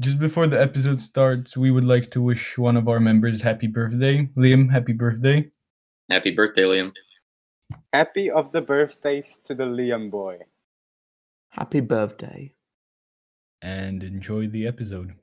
just before the episode starts, we would like to wish one of our members happy birthday. Liam, happy birthday. Happy birthday, Liam. Happy of the birthdays to the Liam boy. Happy birthday. And enjoy the episode.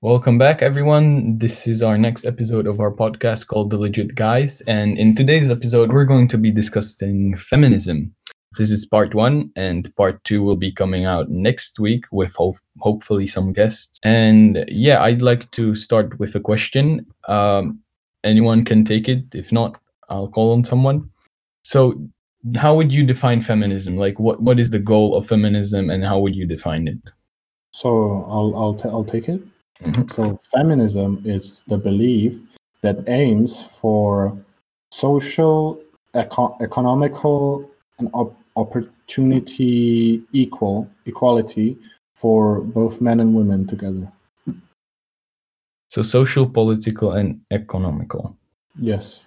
Welcome back, everyone. This is our next episode of our podcast called The Legit Guys. And in today's episode, we're going to be discussing feminism. This is part one, and part two will be coming out next week with ho- hopefully some guests. And yeah, I'd like to start with a question. Um, anyone can take it. If not, I'll call on someone. So, how would you define feminism? Like, what, what is the goal of feminism, and how would you define it? So I'll I'll, t- I'll take it. Mhm. So feminism is the belief that aims for social, eco- economical, and op- opportunity equal equality for both men and women together. So, social, political, and economical. Yes.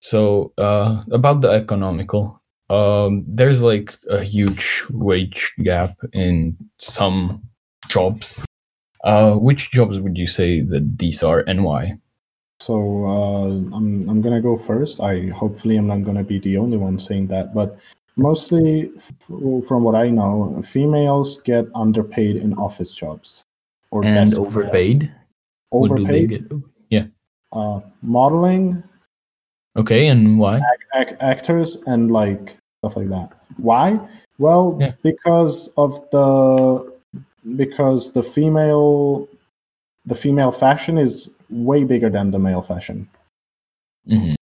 So uh, about the economical, um, there's like a huge wage gap in some jobs. Uh, which jobs would you say that these are and why? So uh, I'm I'm gonna go first. I hopefully I'm not gonna be the only one saying that, but mostly f- from what I know, females get underpaid in office jobs or And overpaid? jobs. What do they Overpaid. get? Yeah. Uh, modeling, Okay, and why? ac- actors, and like stuff like that. Why? Well, Yeah. because of the because the female the female fashion is way bigger than the male fashion. hmm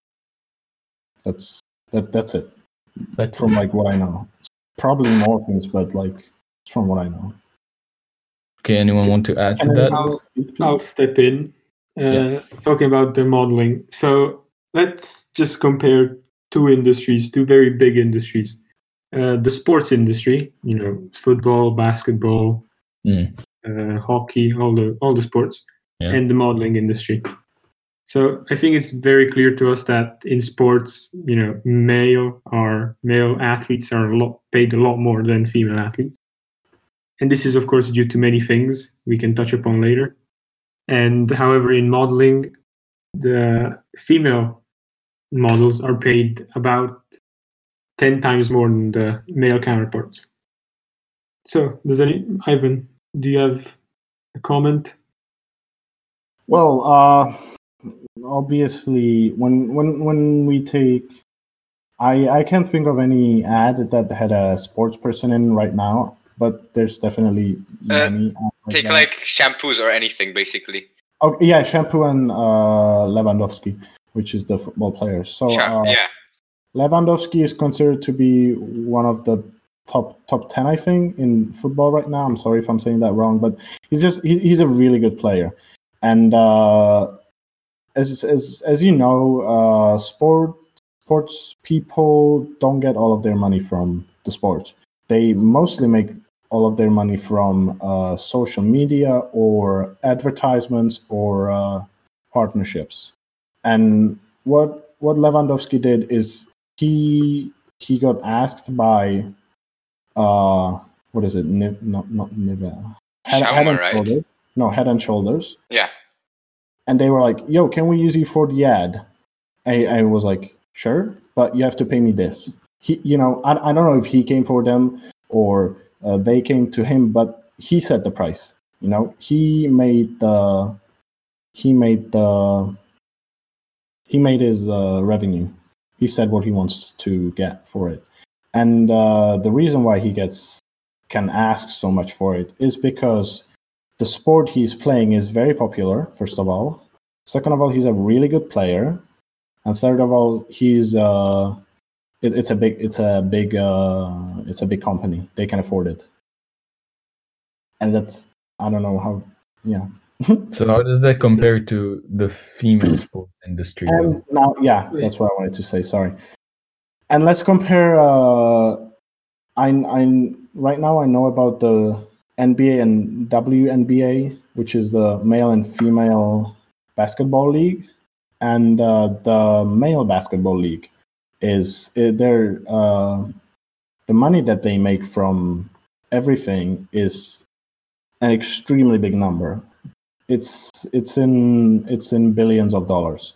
That's that. That's it. That's from like what I know. It's probably more things, but like it's from what I know. okay. Anyone want to add to that? I- I'll, I'll step in. Uh, Yeah. Talking about the modeling. So let's just compare two industries, two very big industries. Uh, the sports industry, you know, football, basketball, Mm. uh, hockey, all the all the sports, Yeah. and the modeling industry. So I think it's very clear to us that in sports, you know, male are male athletes are a lot paid a lot more than female athletes, and this is of course due to many things we can touch upon later. And however, in modeling, the female models are paid about 10 times more than the male counterparts. So, does any, Ivan, do you have a comment? Well, uh, obviously, when when when we take, I I can't think of any ad that had a sports person in right now, but there's definitely Uh, ads like Take that. like shampoos or anything, basically. oh yeah, Shampoo and uh, Lewandowski, which is the football player. So Sham- uh, yeah. Lewandowski is considered to be one of the top top ten, I think, in football right now. I'm sorry if I'm saying that wrong, but he's just he, he's a really good player. And uh, as as as you know, uh, sport sports people don't get all of their money from the sport. They mostly make all of their money from uh, social media or advertisements or uh, partnerships. And what what Lewandowski did is he he got asked by uh what is it? Niv, not not Nivea. Head, Head and right? Shoulders. no Head and Shoulders. Yeah. and they were like yo can we use you for the ad? I, I was like sure but you have to pay me this. He you know I, I don't know if he came for them or uh, they came to him but he set the price you know? He made the he made the he made his uh, revenue. He said what he wants to get for it and uh, the reason why he gets can ask so much for it is because the sport he's playing is very popular first of all second of all he's a really good player and third of all he's uh it, it's a big it's a big uh it's a big company they can afford it and that's i don't know how yeah So how does that compare to the female sport industry? And now, yeah, that's what I wanted to say. Sorry. And let's compare. Uh, I, I right now I know about the NBA and WNBA, which is the male and female basketball league. and uh, the male basketball league is uh, their uh, the money that they make from everything is an extremely big number. It's it's in it's in billions of dollars,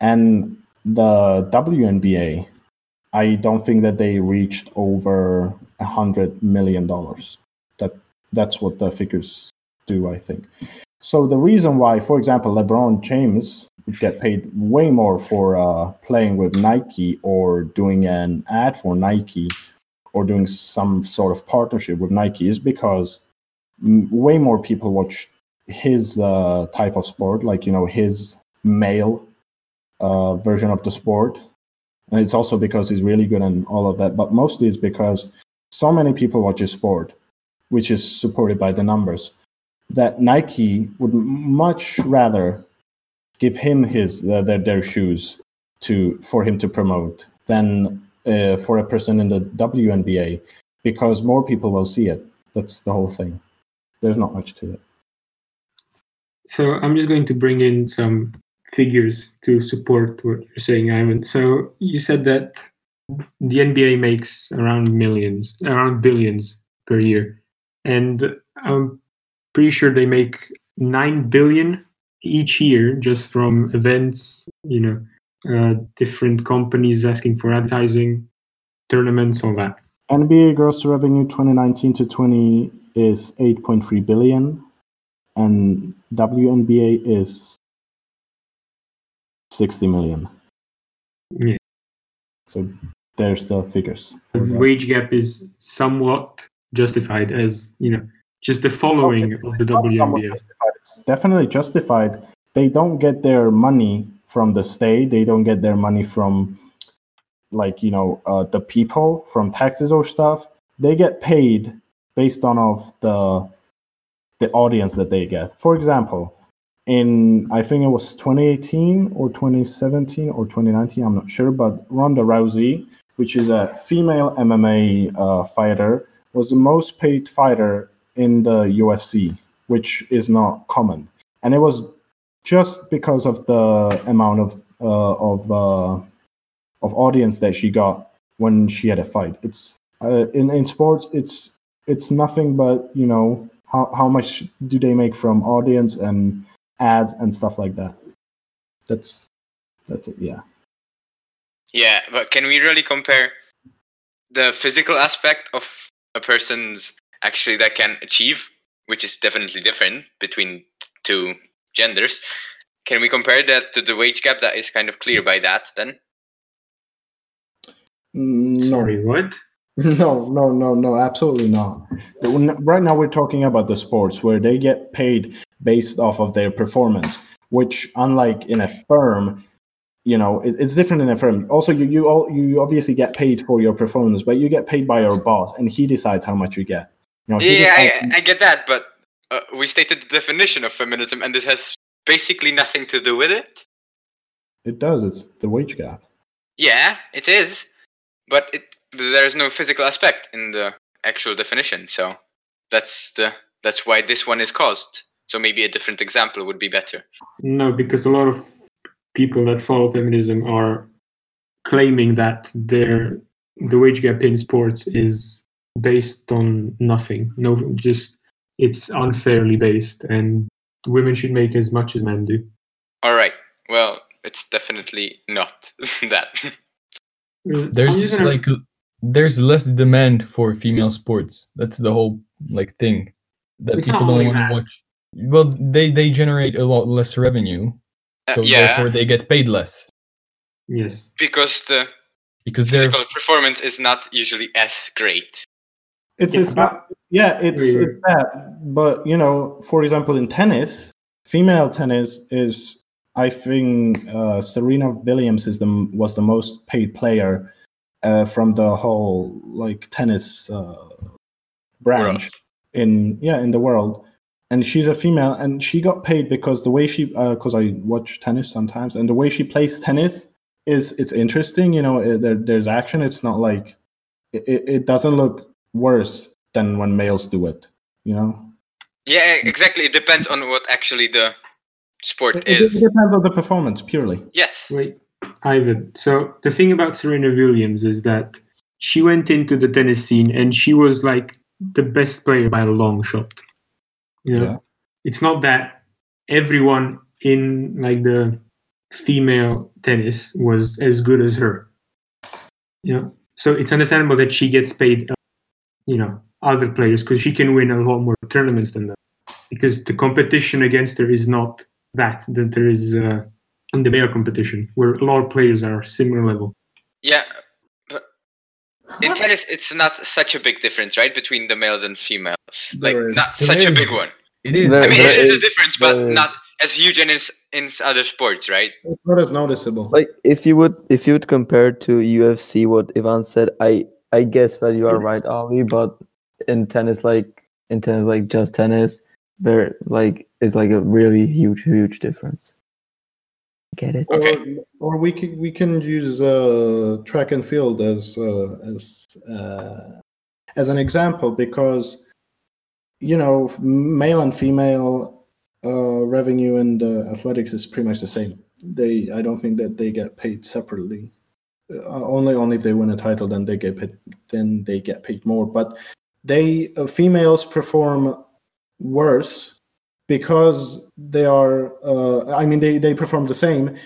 and the WNBA, I don't think that they reached over a hundred million dollars. That that's what the figures do, I think. So the reason why, for example, LeBron James would get paid way more for uh, playing with Nike or doing an ad for Nike or doing some sort of partnership with Nike is because way more people watch his uh, type of sport, like you know his male uh, version of the sport, and it's also because he's really good and all of that. But mostly it's because so many people watch his sport, which is supported by the numbers that Nike would much rather give him his uh, their, their shoes to for him to promote than uh, for a person in the WNBA because more people will see it. That's the whole thing. There's not much to it. So I'm just going to bring in some figures to support what you're saying, Ivan. So you said that the NBA makes around millions, around billions per year, and I'm pretty sure they make nine billion each year just from events, you know, uh, different companies asking for advertising, tournaments, all that. NBA gross revenue 2019 to 20 is 8.3 billion, and WNBA is 60 million. Yeah. So there's the figures. The wage gap is somewhat justified as you know just the following of the It's WNBA. It's definitely justified. They don't get their money from the state. They don't get their money from, like you know, uh, the people from taxes or stuff. They get paid based on of the the audience that they get. For example, in I think it was 2018 or 2017 or 2019, I'm not sure, but Ronda Rousey, which is a female MMA uh, fighter, was the most paid fighter in the UFC, which is not common, and it was just because of the amount of uh, of uh, of audience that she got when she had a fight. It's uh, in in sports, it's it's nothing but you know how how much do they make from audience and ads and stuff like that. That's that's it. Yeah. Yeah, but can we really compare the physical aspect of a person's actually that can achieve, which is definitely different between two genders? Can we compare that to the wage gap that is kind of clear by that then? Mm, No. Sorry, what? No, no, no, no, absolutely not. Right now, we're talking about the sports where they get paid based off of their performance, which, unlike in a firm, you know, it, it's different in a firm. Also, you you all you obviously get paid for your performance, but you get paid by your boss, and he decides how much you get. You know, Yeah, decides- I, I get that, but uh, we stated the definition of feminism, and this has basically nothing to do with it. it does. It's the wage gap. Yeah, it is, but it there's no physical aspect in the actual definition, so that's the that's why this one is caused. So maybe a different example would be better. No, because a lot of people that follow feminism are claiming that their the wage gap in sports is based on nothing. No, just it's unfairly based, and women should make as much as men do. All right. Well, it's definitely not that. Uh, There's I'm just gonna- like there's less demand for female sports. That's the whole like thing that It's people don't want to watch. Well, they they generate a lot less revenue, Uh, so yeah, therefore they get paid less yes. because the because they're performance is not usually as great. It's Yeah, it's not yeah it's Yeah. it's that but you know for example in tennis female tennis is i think uh, serena williams is the was the most paid player uh, from the whole like tennis uh, branch World. in yeah in the world and she's a female and she got paid because the way she uh, because i watch tennis sometimes and the way she plays tennis is it's interesting you know it, there, there's action it's not like it, it it doesn't look worse than when males do it you know Yeah, exactly. It depends on what actually the sport is. It, it is. depends on the performance purely. Yes. Wait, Ivan. So the thing about Serena Williams is that she went into the tennis scene and she was like the best player by a long shot. You know, Yeah. it's not that everyone in like the female tennis was as good as her. You know, so it's understandable that she gets paid, uh, you know, other players because she can win a lot more tournaments than them. Because the competition against her is not that that there is uh, in the male competition, where a lot of players are similar level. Yeah. But in tennis, it's not such a big difference, right, between the males and females. Like, There is. not There such a big one. It is. There- I mean, there it is a difference, but there is. not as huge in, ins- in other sports, right? It's not as noticeable. Like if you would if you would compare to UFC what Ivan said, I I guess that you are right, Ali, but in tennis like in tennis like just tennis, there like is like a really huge, huge difference. Get it? Okay. Or, or we can we can use uh, track and field as uh, as uh, as an example because you know male and female uh, revenue in uh, athletics is pretty much the same. They I don't think that they get paid separately. Uh, only only if they win a title, then they get paid. Then they get paid more. But they uh, females perform worse because they are uh, i mean they, they perform the same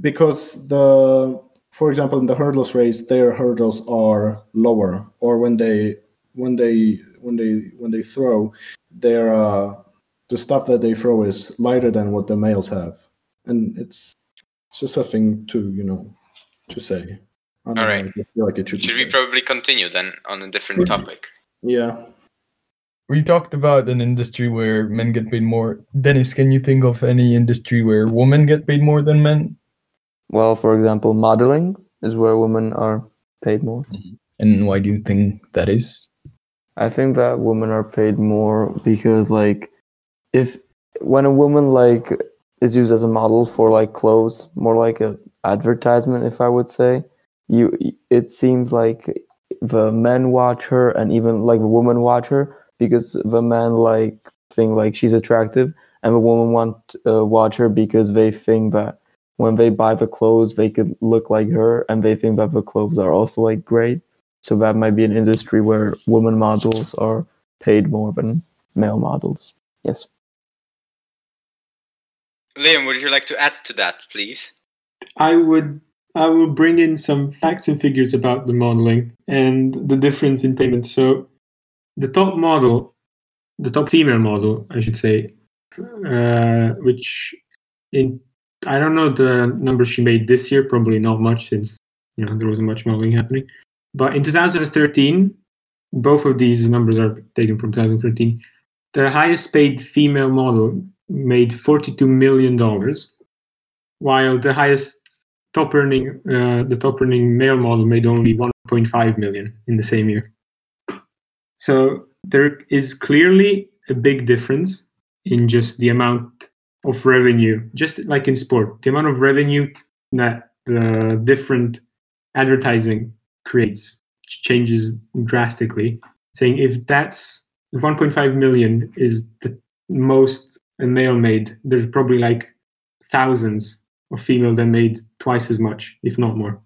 because the for example in the hurdles race their hurdles are lower or when they when they when they when they throw their uh, the stuff that they throw is lighter than what the males have. And it's it's just a thing to you know to say. I don't know, Alright. I just feel like should, Should we probably continue then on a different topic? yeah We talked about an industry where men get paid more. Denis, can you think of any industry where women get paid more than men? Well, for example, modeling is where women are paid more. Mm-hmm. And why do you think that is? I think that women are paid more because like if when a woman like is used as a model for like clothes, more like a advertisement if I would say, you it seems like the men watch her and even like the women watch her because the men like think like she's attractive and the women want uh, watch her because they think that when they buy the clothes they could look like her and they think that the clothes are also like great so that might be an industry where women models are paid more than male models. Yes. Liam, would you like to add to that, please? I would I will bring in some facts and figures about the modeling and the difference in payment. So the top model, the top female model, I should say, uh, which in I don't know the number she made this year, probably not much since you know there wasn't much modeling happening. But in 2013, both of these numbers are taken from 2013. The highest paid female model made 42 million dollars, while the highest top earning uh, the top earning male model made only 1.5 million in the same year. So there is clearly a big difference in just the amount of revenue, just like in sport, the amount of revenue that the different advertising creates changes drastically. Saying if that's 1.5 million is the most a male made, there's probably like thousands of female that made twice as much, if not more.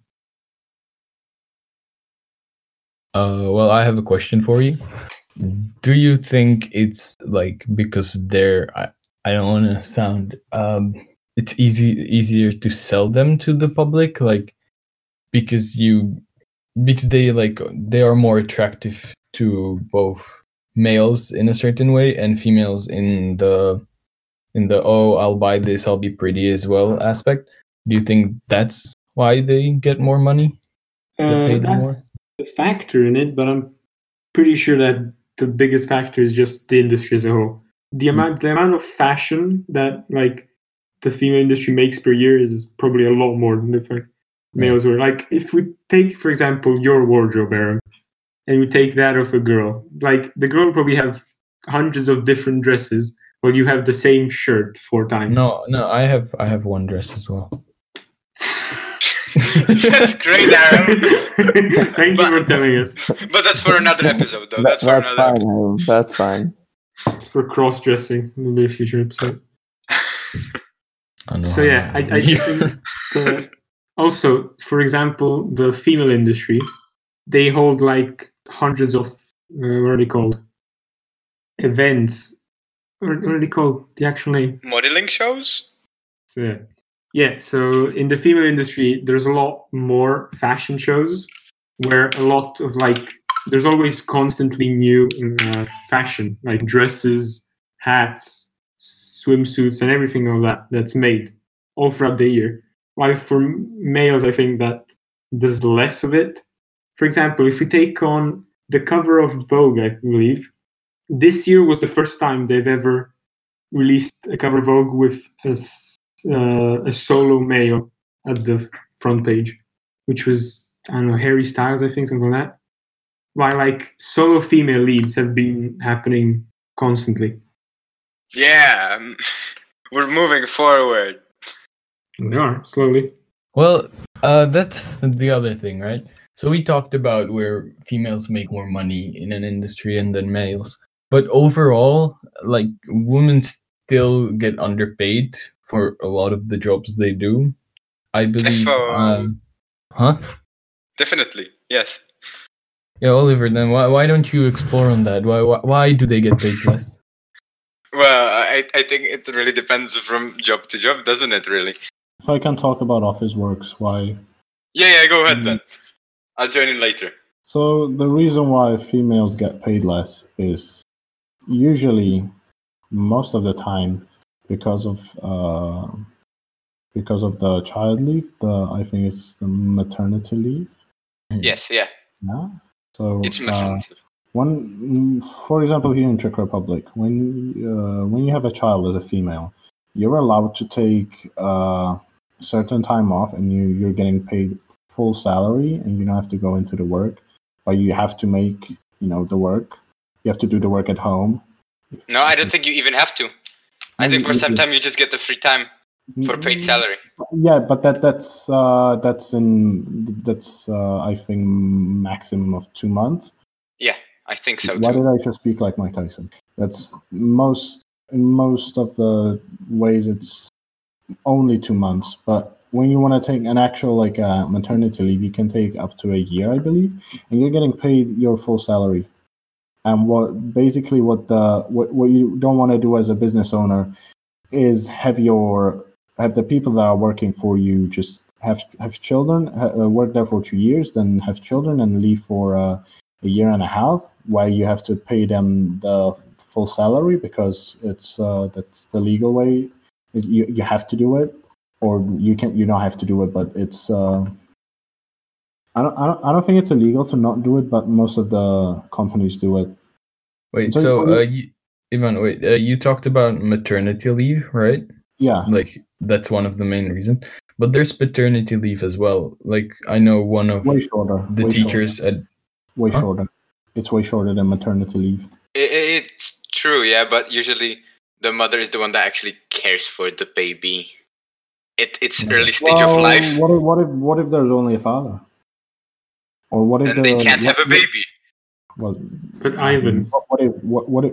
Uh, well, I have a question for you. Do you think it's like because they're I, I don't want to sound um it's easy easier to sell them to the public like because you because they like they are more attractive to both males in a certain way and females in the in the oh I'll buy this I'll be pretty as well aspect. Do you think that's why they get more money? Uh, that's factor in it, but I'm pretty sure that the biggest factor is just the industry as a whole. The hmm. amount, the amount of fashion that like the female industry makes per year is probably a lot more than the fa- males were. Like if we take, for example, your wardrobe, Aaron, and we take that of a girl, like the girl probably have hundreds of different dresses, while you have the same shirt four times. No, no, I have I have one dress as well. That's great, Aaron. Thank you for telling us. But that's for another episode, though. That- That's for that's fine. Aaron. That's fine. It's for cross dressing. Maybe a future episode. So yeah, I, I you- think the, also, for example, the female industry, they hold like hundreds of uh, what are they called? Events. What what are they called? The actual name? Modeling shows? So, yeah. Yeah, so in the female industry, there's a lot more fashion shows where a lot of like, there's always constantly new uh, fashion, like dresses, hats, swimsuits, and everything of that that's made all throughout the year. While for males, I think that there's less of it. For example, if we take on the cover of Vogue, I believe, this year was the first time they've ever released a cover Vogue with a, uh, a solo male at the front page, which was I don't know Harry Styles, I think something like that. While like solo female leads have been happening constantly. Yeah, um, we're moving forward. They are slowly. Well, uh, that's the other thing, right? So we talked about where females make more money in an industry and than males, but overall, like women still get underpaid for a lot of the jobs they do. I believe. Defo. Um, huh? Definitely, yes. Yeah, Oliver. Then why why don't you explore on that? Why why, why do they get paid less? Well, I, I think it really depends from job to job, doesn't it, really? If I can talk about office works, why? Yeah, yeah, go ahead Mm. then. I'll join in later. So the reason why females get paid less is usually most of the time because of uh, because of the child leave. The I think it's the maternity leave. Yes, yeah. Yeah. So It's uh, maternity. One, mm, for example, here in Czech Republic, when uh, when you have a child as a female, you're allowed to take uh, certain time off, and you you're getting paid full salary, and you don't have to go into the work, but you have to make you know the work. You have to do the work at home. No, I don't think you even have to. I think for some time you just get the free time for paid salary. Yeah, but that that's uh, that's in that's uh, I think maximum of two months. Yeah, I think so Why too. did I just speak like Mike Tyson? That's most in most of the ways it's only two months, but when you want to take an actual like uh, maternity leave, you can take up to a year, I believe, and you're getting paid your full salary. And what basically what the what, what you don't want to do as a business owner is have your have the people that are working for you just have have children uh, work there for two years, then have children and leave for uh, a year and a half, where you have to pay them the full salary because it's uh, that's the legal way. You you have to do it, or you can you don't have to do it, but it's. I don't, I don't I don't think it's illegal to not do it, but most of the companies do it. Wait, So so uh, you, Ivan, wait, uh, you talked about maternity leave, right? Yeah, Like that's one of the main reasons. But there's paternity leave as well. Like I know one of way shorter. the way teachers at way Huh? shorter. It's way shorter than maternity leave. I- I- it's true, yeah, but usually the mother is the one that actually cares for the baby. It, it's early stage of life, What if what if what if there's only a father? Or what if and they can't have a baby. Well, But Ivan, What, what if what what if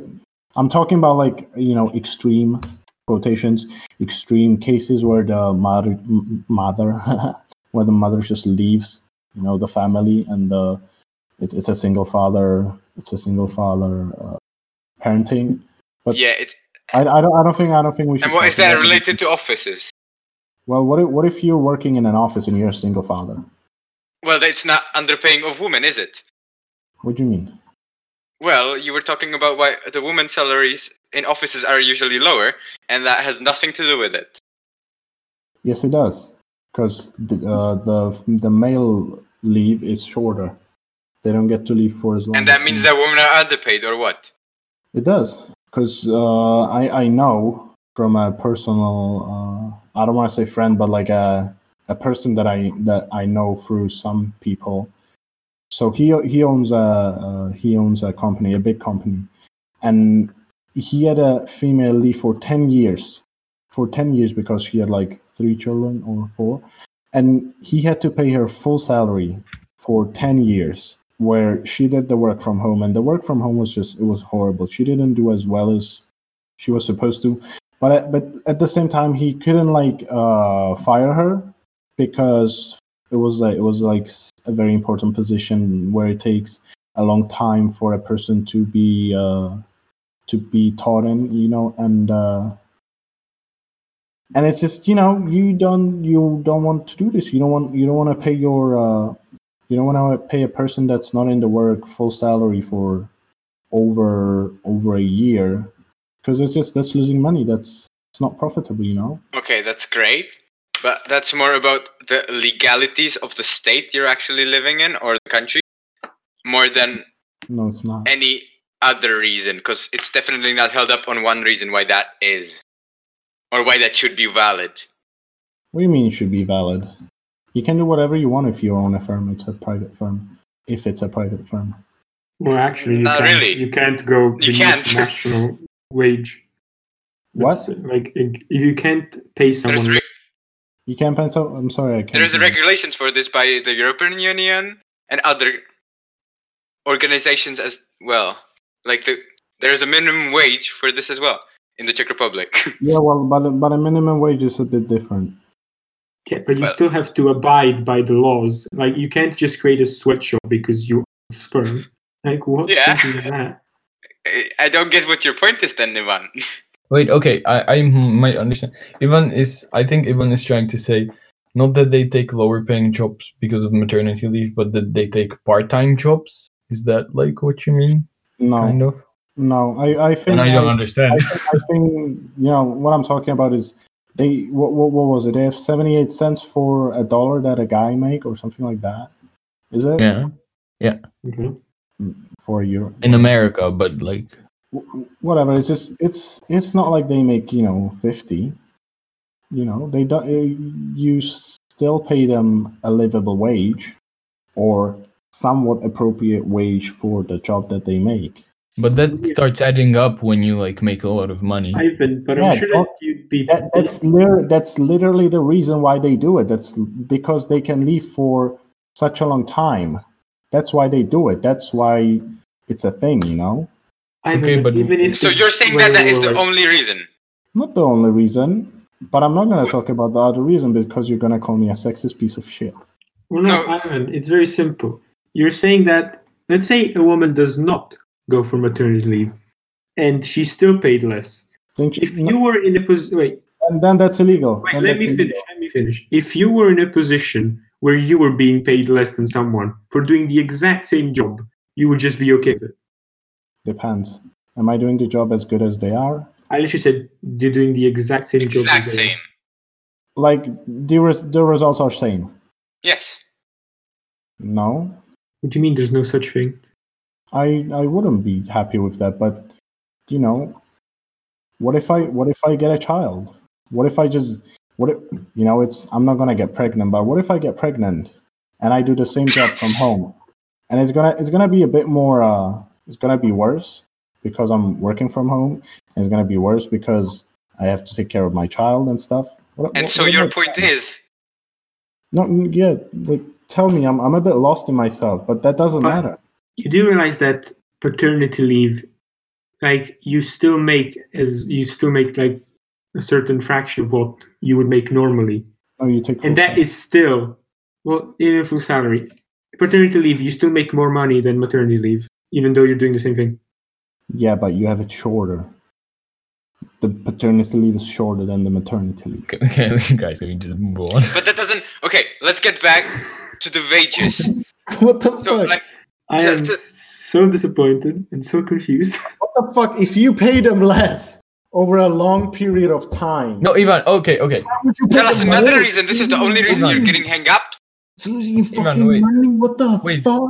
I'm talking about like you know extreme quotations, extreme cases where the mother mother where the mother just leaves you know the family and the it's it's a single father it's a single father uh, parenting. But Yeah, it, I, I don't I don't think I don't think we should. and what talk is that related to offices? Well, what if what if you're working in an office and you're a single father? Well, it's not underpaying of women, is it? What do you mean? Well, you were talking about why the women's salaries in offices are usually lower, and that has nothing to do with it. Yes, it does, because the, uh, the the male leave is shorter. They don't get to leave for as long. And that means that women are underpaid, or what? it does, because uh, I I know from a personal uh, I don't want to say friend, but like a a person that I that I know through some people. So he he owns a uh, he owns a company, a big company, and he had a female leave for ten years, for ten years because she had like three children or four, and he had to pay her full salary for ten years, where she did the work from home, and the work from home was just it was horrible. She didn't do as well as she was supposed to, but at, but at the same time he couldn't like uh fire her because it was like it was like a very important position where it takes a long time for a person to be uh to be taught in you know and uh and it's just you know you don't you don't want to do this. You don't want you don't want to pay your uh you don't want to pay a person that's not in the work full salary for over over a year because it's just that's losing money. That's it's not profitable you know? Okay, that's great. But that's more about the legalities of the state you're actually living in or the country more than no it's not any other reason because it's definitely not held up on one reason why that is or why that should be valid. what do you mean it should be valid you can do whatever you want if you own a firm it's a private firm if it's a private firm Well, actually, you Not can't, really. You can't go You can't. national wage. What? That's, Like if you can't pay someone. re- you can't pencil i'm sorry i can't there's hear regulations for this by the European Union and other organizations as well. Like the there's a minimum wage for this as well in the Czech Republic. yeah well but but a minimum wage is a bit different Yeah, but you Well- still have to abide by the laws. Like you can't just create a sweatshop because you are firm. Like what? Yeah. Like that. I- I don't get what your point is then, Ivan. Wait, okay, I, I might understand. Ivan is, I think Ivan is trying to say, not that they take lower paying jobs because of maternity leave, but that they take part time jobs. Is that like what you mean? no Kind of. no i i think And I don't I- understand. I think, I think you know what I'm talking about is they what, what what was it? They have 78 cents for a dollar that a guy make or something like that. Is it yeah, Yeah. Okay. for a euro? in America, but like, W- Whatever. It's just it's it's not like they make you know 50. You know they don't. eh, You still pay them a livable wage, or somewhat appropriate wage for the job that they make. but that starts adding up when you like make a lot of money. Ivan, but Yeah, I'm sure that don't- you'd be. That, that's literally that's literally the reason why they do it. That's because they can leave for such a long time. That's why they do it. That's why it's a thing, you know. Ivan, Okay, but- even if So you're saying that that is the wait. only reason? Not the only reason, but I'm not gonna talk about the other reason because you're gonna call me a sexist piece of shit. Well, no, No. Ivan, it's very simple. You're saying that, let's say a woman does not go for maternity leave and she's still paid less. Think If you were in a position, wait, and then that's illegal. wait, Then let me illegal. finish. Let me finish. If you were in a position where you were being paid less than someone for doing the exact same job, you would just be okay with it. Depends. Am I doing the job as good as they are? I literally said you're doing the exact same job. Exact as they are. same. Like the res- the results are same. Yes. No, What do you mean there's no such thing? I I wouldn't be happy with that. But you know, what if I what if I get a child? What if I just what if you know it's I'm not gonna get pregnant, but what if I get pregnant and I do the same job from home, and it's gonna it's gonna be a bit more uh it's gonna be worse because I'm working from home. It's gonna be worse because I have to take care of my child and stuff. What- And what- so what your point that? is no yeah like tell me I'm I'm a bit lost in myself, but that doesn't But- matter. You do realize that paternity leave, like you still make as you still make like a certain fraction of what you would make normally. Oh, you take and full that salary. is still well even full salary paternity leave you still make more money than maternity leave even though you're doing the same thing Yeah, but you have it shorter. The paternity leave is shorter than the maternity leave. Okay, okay, guys, can we just move on? but that doesn't okay, let's get back to the wages. What the So fuck? like i am the- so disappointed and so confused what the fuck? If you pay them less over a long period of time, No, Ivan. Okay, okay. why would you pay tell us another more? reason. This is the only reason you're getting hang up. It's losing you Ivan, fucking wait. money. What the Wait. fuck?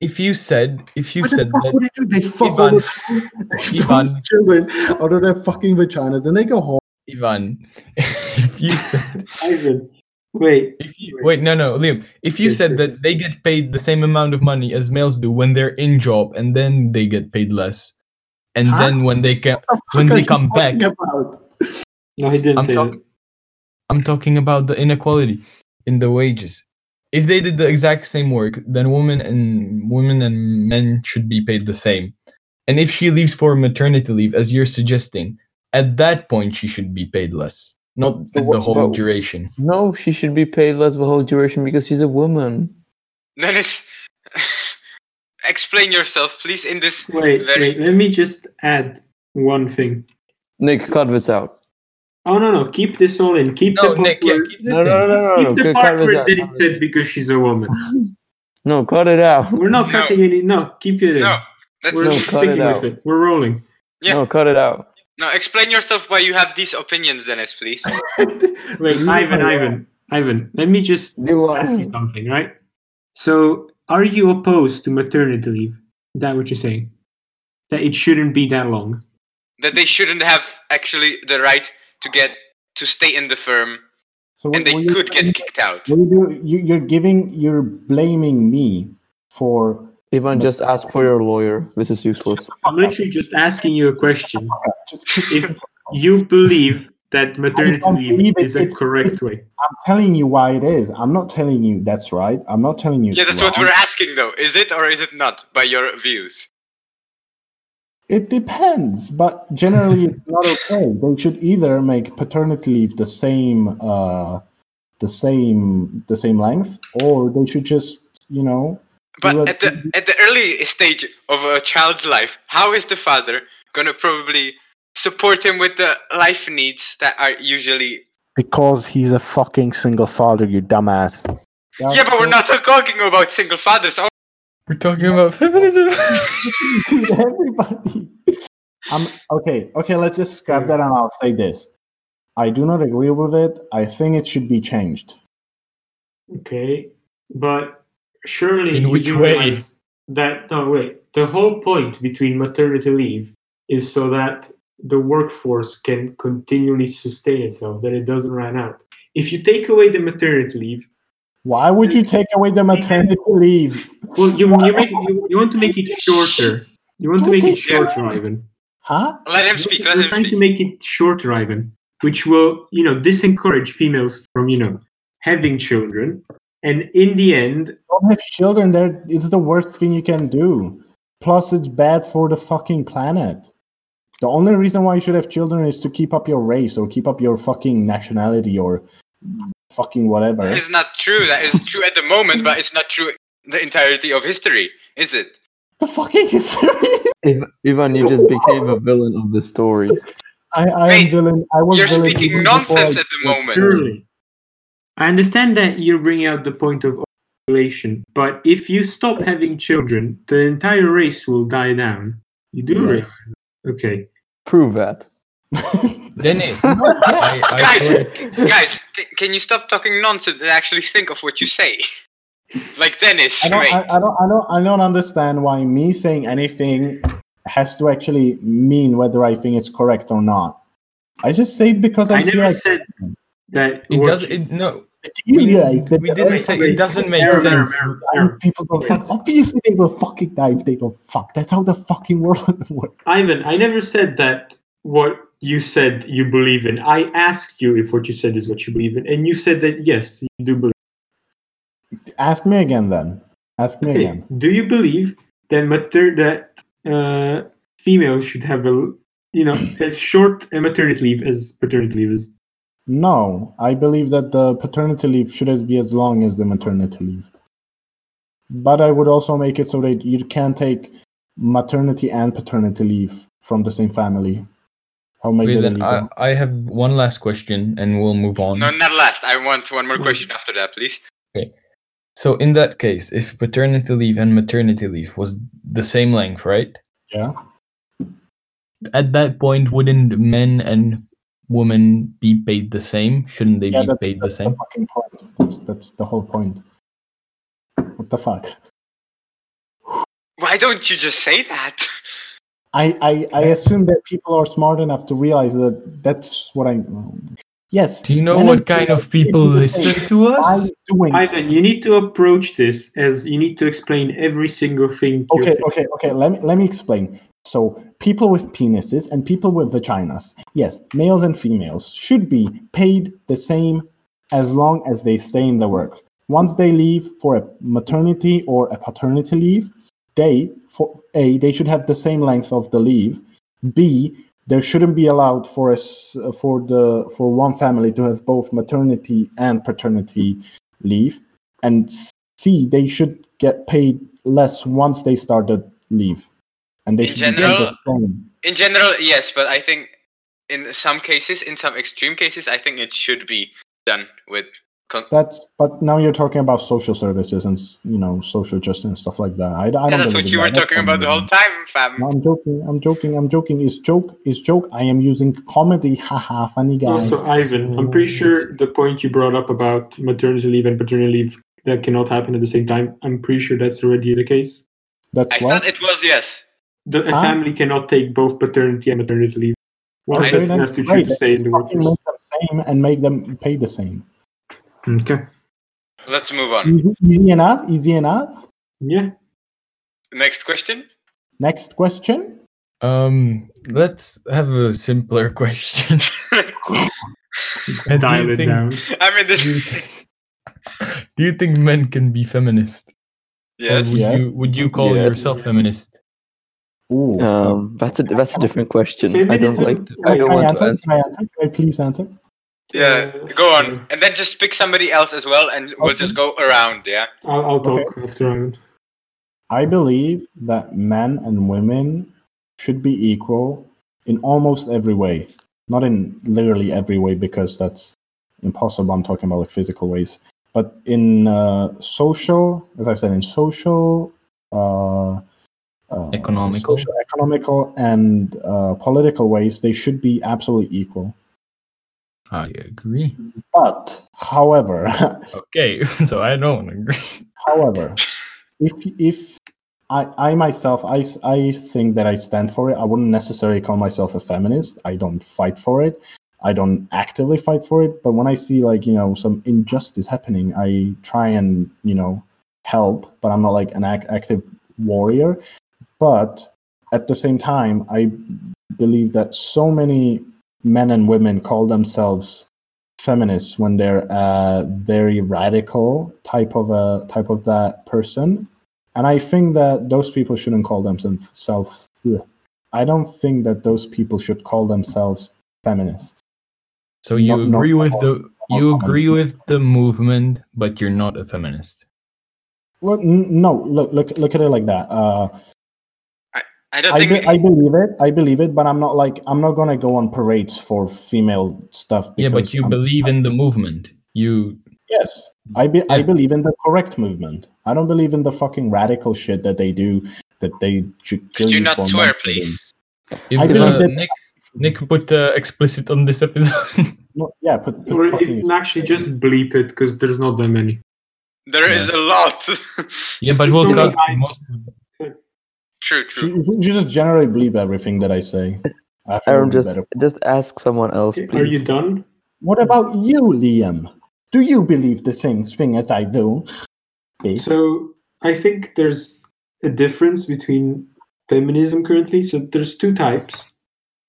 If you said, if you What the said fuck that, would they do? They fuck Ivan. the Ivan. children out of their fucking vaginas, then they go home. Ivan, if you said, ivan wait if you, wait, no, no, Liam, if you Yes, said yes. that they get paid the same amount of money as males do when they're in job, and then they get paid less, and Huh? then when they can, the when they come back, about? no he didn't I'm say talk- that I'm talking about the inequality in the wages. If they did the exact same work, then women and women and men should be paid the same. And if she leaves for maternity leave, as you're suggesting, at that point she should be paid less, not But the whole but- duration. No, she should be paid less the whole duration because she's a woman. Then it's. explain yourself, please, in this Wait, very. wait. Let me just add one thing. Nick, cut this out. Oh no, no. Keep this all in. Keep No, the part Nick, yeah, where, keep this No, in. no, no, no, keep the part where out. Denis said because she's a woman. No, cut it out. We're not No. cutting any. No, keep it in. No, that's We're No, cut sticking it with it. We're rolling. Yeah. No, cut it out. no. Explain yourself why you have these opinions, Denis, please. Wait, Ivan, Ivan, Ivan. Let me just You ask you something, right? So, are you opposed to maternity leave? Is that what you're saying? That it shouldn't be that long? that they shouldn't have actually the right to get to stay in the firm, So and they what you- could get kicked out. you do, you, you're giving, you're blaming me for. Ivan, just ask for your lawyer. This is useless. I'm literally just asking you a question. If you believe that maternity leave is it. is a correct it's- way, I'm telling you why it is. I'm not telling you that's right. I'm not telling you. Yeah, it's that's what we're asking, though. Is it or is it not, by your views? It depends, but generally it's not okay. They should either make paternity leave the same, uh, the same, the same length, or they should just, you know, But at the at the early stage of a child's life, how is the father gonna probably support him with the life needs that are usually? because he's a fucking single father, you dumbass. yeah, but we're not talking about single fathers. We're talking about feminism. everybody. I'm okay. Okay, let's just scrap that, and I'll say this: I do not agree with it. I think it should be changed. okay, but surely In which do way? that no wait, the whole point between maternity leave is so that the workforce can continually sustain itself, that it doesn't run out. If you take away the maternity leave, Why would you take away the maternity leave? well, you you, make, you, you want to make it shorter. You want to make it shorter, Ivan. let Huh? him We're- speak. Let We're him trying to make it shorter, Ivan, which will, you know, disencourage females from, you know, having children. And in the end, Don't have children. There, it's the worst thing you can do. Plus, it's bad for the fucking planet. The only reason why you should have children is to keep up your race or keep up your fucking nationality or fucking whatever. It's not true. That is true at the moment, but it's not true the entirety of history, is it? The fucking history. Iv- Ivan, you just became a villain of the story. I, I am villain. I was You're villain speaking nonsense I- at the moment. surely, I understand that you're bringing out the point of ovulation, but if you stop having children, the entire race will die down. You do Yes. race. Okay. Prove that. Denis, I, I Guys, swear- Guys, c- can you stop talking nonsense and actually think of what you say? Like Denis, I don't. I, I don't, I don't, I don't understand why me saying anything has to actually mean whether I think it's correct or not. I just say it because I, I feel never like said that. it does. It, no, you we, realize that we the didn't say it doesn't make Error, error, sense. error, error. people don't fuck. Obviously, they will fucking die if they don't fuck. That's how the fucking world works. Ivan, I never said that what you said you believe in. I asked you if what you said is what you believe in, and you said that yes, you do believe. Ask me again, then. Ask me Okay, again. Do you believe that mater- that uh, females should have a you know as short a maternity leave as paternity leave is? No, I believe that the paternity leave should as- be as long as the maternity leave. But I would also make it so that you can take maternity and paternity leave from the same family. I'll make Wait, then I. I have one last question, and we'll move on. No, not last. I want one more question after that, please. Okay. So, in that case, if paternity leave and maternity leave was the same length, right? Yeah. At that point, wouldn't men and women be paid the same? Shouldn't they Yeah, be that- paid the that's the same? fucking point. That's, that's the whole point. What the fuck? Why don't you just say that? I, I, I assume that people are smart enough to realize that that's what I. Yes. Do you know men what and kind of people should be the same. listen to us? doing Ivan, you need to approach this as you need to explain every single thing. you're Okay, thinking. okay, okay. Let me let me explain. So, people with penises and people with vaginas, yes, males and females should be paid the same as long as they stay in the work. Once they leave for a maternity or a paternity leave, they for A, they should have the same length of the leave. B, there shouldn't be allowed for us for the for one family to have both maternity and paternity leave, and C they should get paid less once they start the leave, and they In should be general- the same. In general, yes, but I think in some cases, in some extreme cases, I think it should be done with. Con- That's but now you're talking about social services and you know social justice and stuff like that. I, I don't. yeah, that's what you that. were talking about the whole time, fam. No, I'm joking. I'm joking. I'm joking. Is joke. Is joke. I am using comedy. Haha. Funny guy. Also, Ivan, I'm pretty mm. sure the point you brought up about maternity leave and paternity leave that cannot happen at the same time. I'm pretty sure that's already the case. That's I what. thought it was yes. The, a Huh? family cannot take both paternity and maternity leave. One of Okay, them has to great. choose to stay in the Fucking workforce. make them same and make them pay the same. Okay. Let's move on. Easy, easy enough. Easy enough. Yeah. Next question. Next question. Um, let's have a simpler question. Let's And do dial it think- down. I mean, do, you, do you think men can be feminist? Or yes. would Yeah. you would you call Yes. yourself feminist? Ooh. Um, that's a that's a different question. I don't like. To, I don't can I want answer? to answer. Can I answer? Can I please answer? Yeah. Uh, Go on, and then just pick somebody else as well, and we'll Okay. just go around. Yeah. I'll, I'll Okay. talk after Ivan. I believe that men and women should be equal in almost every way. Not in literally every way because that's impossible. I'm talking about like physical ways, but in uh, social, as I said, in social, uh, uh, Economical. social, economical, and uh, political ways, they should be absolutely equal. I agree. But, however, Okay, so I don't agree. However, if if I, I myself I, I think that I stand for it. I wouldn't necessarily call myself a feminist. I don't fight for it. I don't actively fight for it. But when I see like you know some injustice happening, I try and you know help. But I'm not like an ac- active warrior. But at the same time, I believe that so many men and women call themselves feminists when they're a very radical type of a type of that person. And i think that those people shouldn't call themselves i don't think that those people should call themselves feminists. So you Not- not agree with all- the you agree with the movement, but you're not a feminist. well n- no look look look at it like that. Uh, I don't I, think. be- I believe it i believe it but i'm not like i'm not gonna go on parades for female stuff yeah, but you I'm- believe in the movement. You Yes, I be, I believe in the correct movement. I don't believe in the fucking radical shit that they do. That they should kill Could you you not swear, please? if, I believe uh, that- Nick Nick put uh, explicit on this episode. No, yeah, put, put Or fucking. if, actually, just bleep it because there's not that many. There is a lot. yeah, but It's we'll only cut I- most. True, you, true. you just generally believe everything that I say. I Aram, just better. just ask someone else, please. Are you done? What about you, Liam? Do you believe the same thing as I do? Bitch. So I think there's a difference between feminism currently. So there's two types.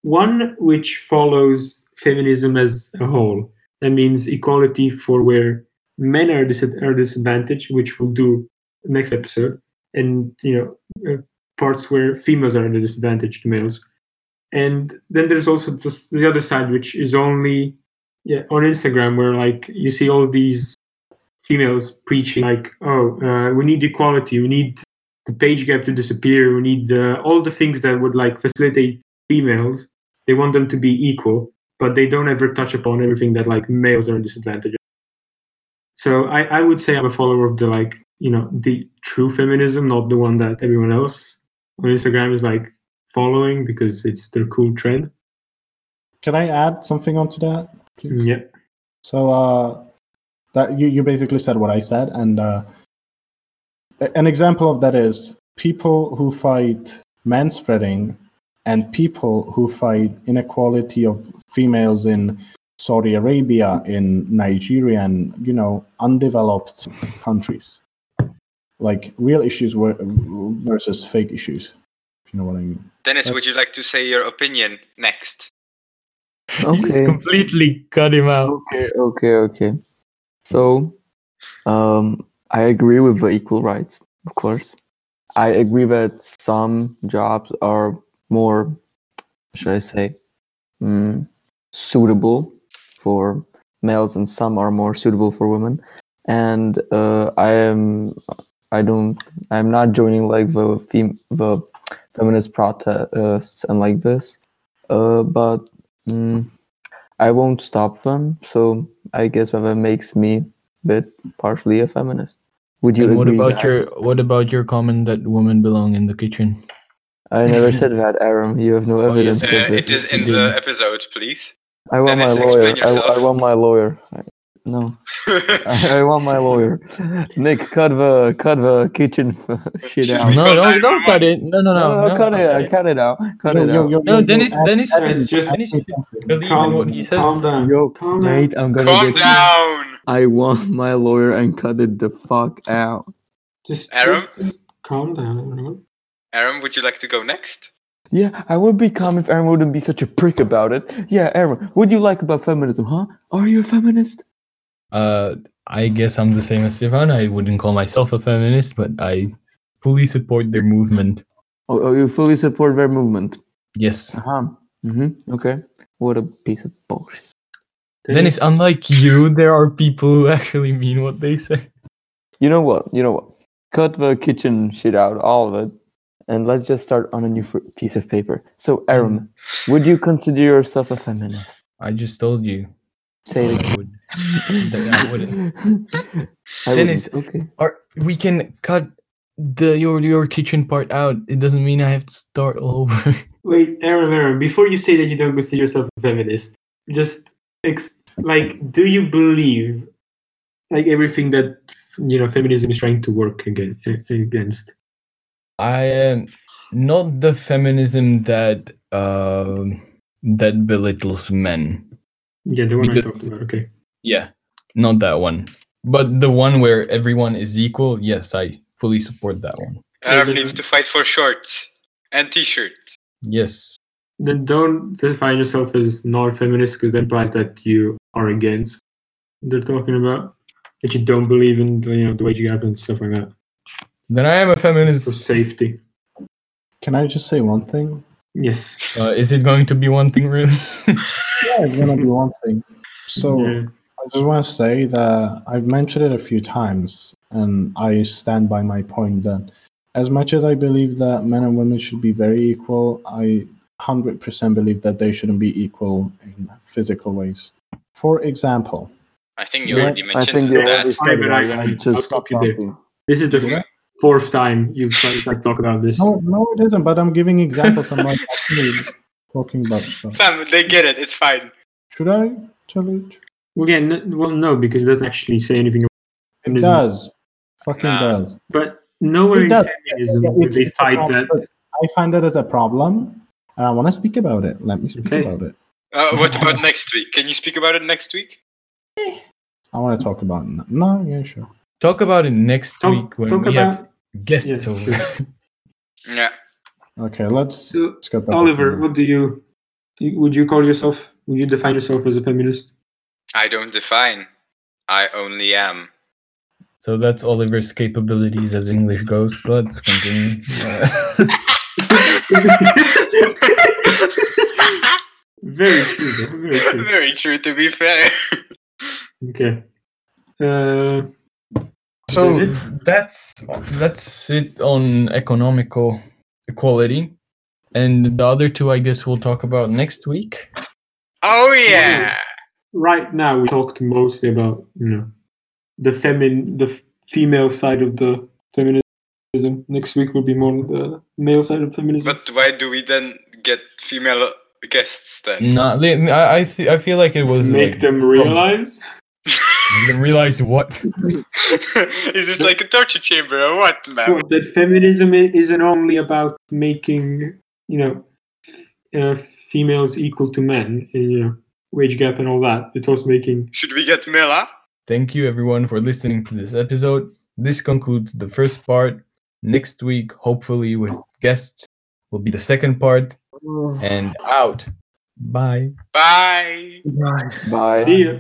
One which follows feminism as a whole. That means equality for where men are, dis- are disadvantaged, which we'll do next episode, and you know uh, parts where females are at a disadvantage to males. And then there's also just the other side, which is only yeah on Instagram, where like you see all these females preaching like, oh, uh, we need equality, we need the page gap to disappear, we need uh, all the things that would like facilitate females. They want them to be equal, but they don't ever touch upon everything that like males are disadvantaged. So I, I would say I'm a follower of the like you know the true feminism, not the one that everyone else on Instagram is like following because it's the cool trend. Can I add something onto that? please? Yeah. So uh, that you, you basically said what I said, and uh, an example of that is people who fight man spreading and people who fight inequality of females in Saudi Arabia, in Nigeria, and you know undeveloped countries, like real issues were, versus fake issues. If you know what I mean. Denis, would you like to say your opinion next? You just Okay. completely cut him out. Okay, okay, okay. So, um, I agree with the equal rights, of course. I agree that some jobs are more, should I say, mm, suitable for males and some are more suitable for women and uh, i am i don't i'm not joining like the fem- the feminist protests and like this uh, but mm, i won't stop them so i guess that makes me a bit partially a feminist would you And what agree, about guys? your what about your comment that women belong in the kitchen? i never said that aram you have no Oh, yes. evidence Uh, of this is in the episode, please. I want my Denis, lawyer. explain I. I want my lawyer. I- No, I, I want my lawyer. Nick, cut the cut the kitchen shit out. we No, don't, don't cut it. No, no, no. No, no. cut it out. Cut it out. Cut Yo, it yo, out. yo, No, yo, yo, Denis, ask- Denis, ask just- just- ask me something. In Calm, what he says. calm down. Yo, calm down. mate, I'm gonna Calm get. down. I want my lawyer and cut it the fuck out. Just, Aram? just, just calm down. everyone. Aram, would you like to go next? Yeah, I would be calm if Aram wouldn't be such a prick about it. Yeah, Aram, what do you like about feminism, huh? Are you a feminist? Uh, I guess I'm the same as Stefan. I wouldn't call myself a feminist, but I fully support their movement. Oh, oh you fully support their movement. Yes. Uh huh. Mm-hmm. Okay. What a piece of bullshit. Then it's unlike you, there are people who actually mean what they say. You know what? You know what? Cut the kitchen shit out, all of it, and let's just start on a new fr- piece of paper. So, Aram, would you consider yourself a feminist? I just told you. Say it I would. that I wouldn't. again. I Denis, wouldn't. Okay. Or we can cut the your your kitchen part out. It doesn't mean I have to start all over. Wait, Aram, Aram, before you say that you don't consider yourself a feminist, just ex- like, do you believe like everything that you know feminism is trying to work again, against? I am not the feminism that um that belittles men. Yeah, the one Because- I talked about. Okay. Yeah, not that one. But the one where everyone is equal, yes, I fully support that one. Aram then- needs to fight for shorts and t-shirts. Yes. Then don't define yourself as not feminist because that implies that you are against what they're talking about. That you don't believe in the, you know the wage gap and stuff like that Then I am a feminist for safety. Can I just say one thing? Yes. Uh, is it going to be one thing really? Yeah, it's gonna be one thing. So Yeah. I just want to say that I've mentioned it a few times, and I stand by my point that as much as I believe that men and women should be very equal, I 100% believe that they shouldn't be equal in physical ways. For example, I think you Yeah, already I mentioned think you that. already Fine, said. I- I, I- just I'll stop stop you there. This is the Yeah. Fourth time you've started like talk about this. no, no, it isn't. But I'm giving examples. I'm like actually talking about stuff. Fam, they get it. It's fine. Should I tell it? Well, again, n- well, no, because it doesn't actually say anything about It feminism. does. Fucking Nah. does. But nowhere It in does. feminism Yeah, do it's- they it's fight that. I find that as a problem, and I want to speak about it. Let me speak Okay. about it. Uh, what about next week? Can you speak about it next week? I want to talk about it. No, yeah, sure. Talk about it next Talk- week when talk we about- have guests Yeah, over. sure. Yeah. Okay, let's So, let's get that. Oliver, what do you, do you? Would you call yourself? Would you define yourself as a feminist? I don't define. I only am. So that's Oliver's capabilities as English goes. Let's continue. Very true. Though. Very true. Very true, to be fair. Okay. Uh, so that's that's it on economical equality, and the other two, I guess, we'll talk about next week. oh yeah. right now, we talked mostly about you know the femin, the female side of the feminism. Next week will be more the male side of feminism. But why do we then get female guests then? No, I I, th- I feel like it was Make like, them realize. make them realize what. Is this like a torture chamber or what, man? Well, that feminism isn't only about making you know uh, females equal to men, uh, you know, wage gap and all that. It's also making Should we get Mila? Thank you everyone for listening to this episode. This concludes the first part. Next week, hopefully with guests, will be the second part. And out. Bye. Bye. Bye. Bye. see ya.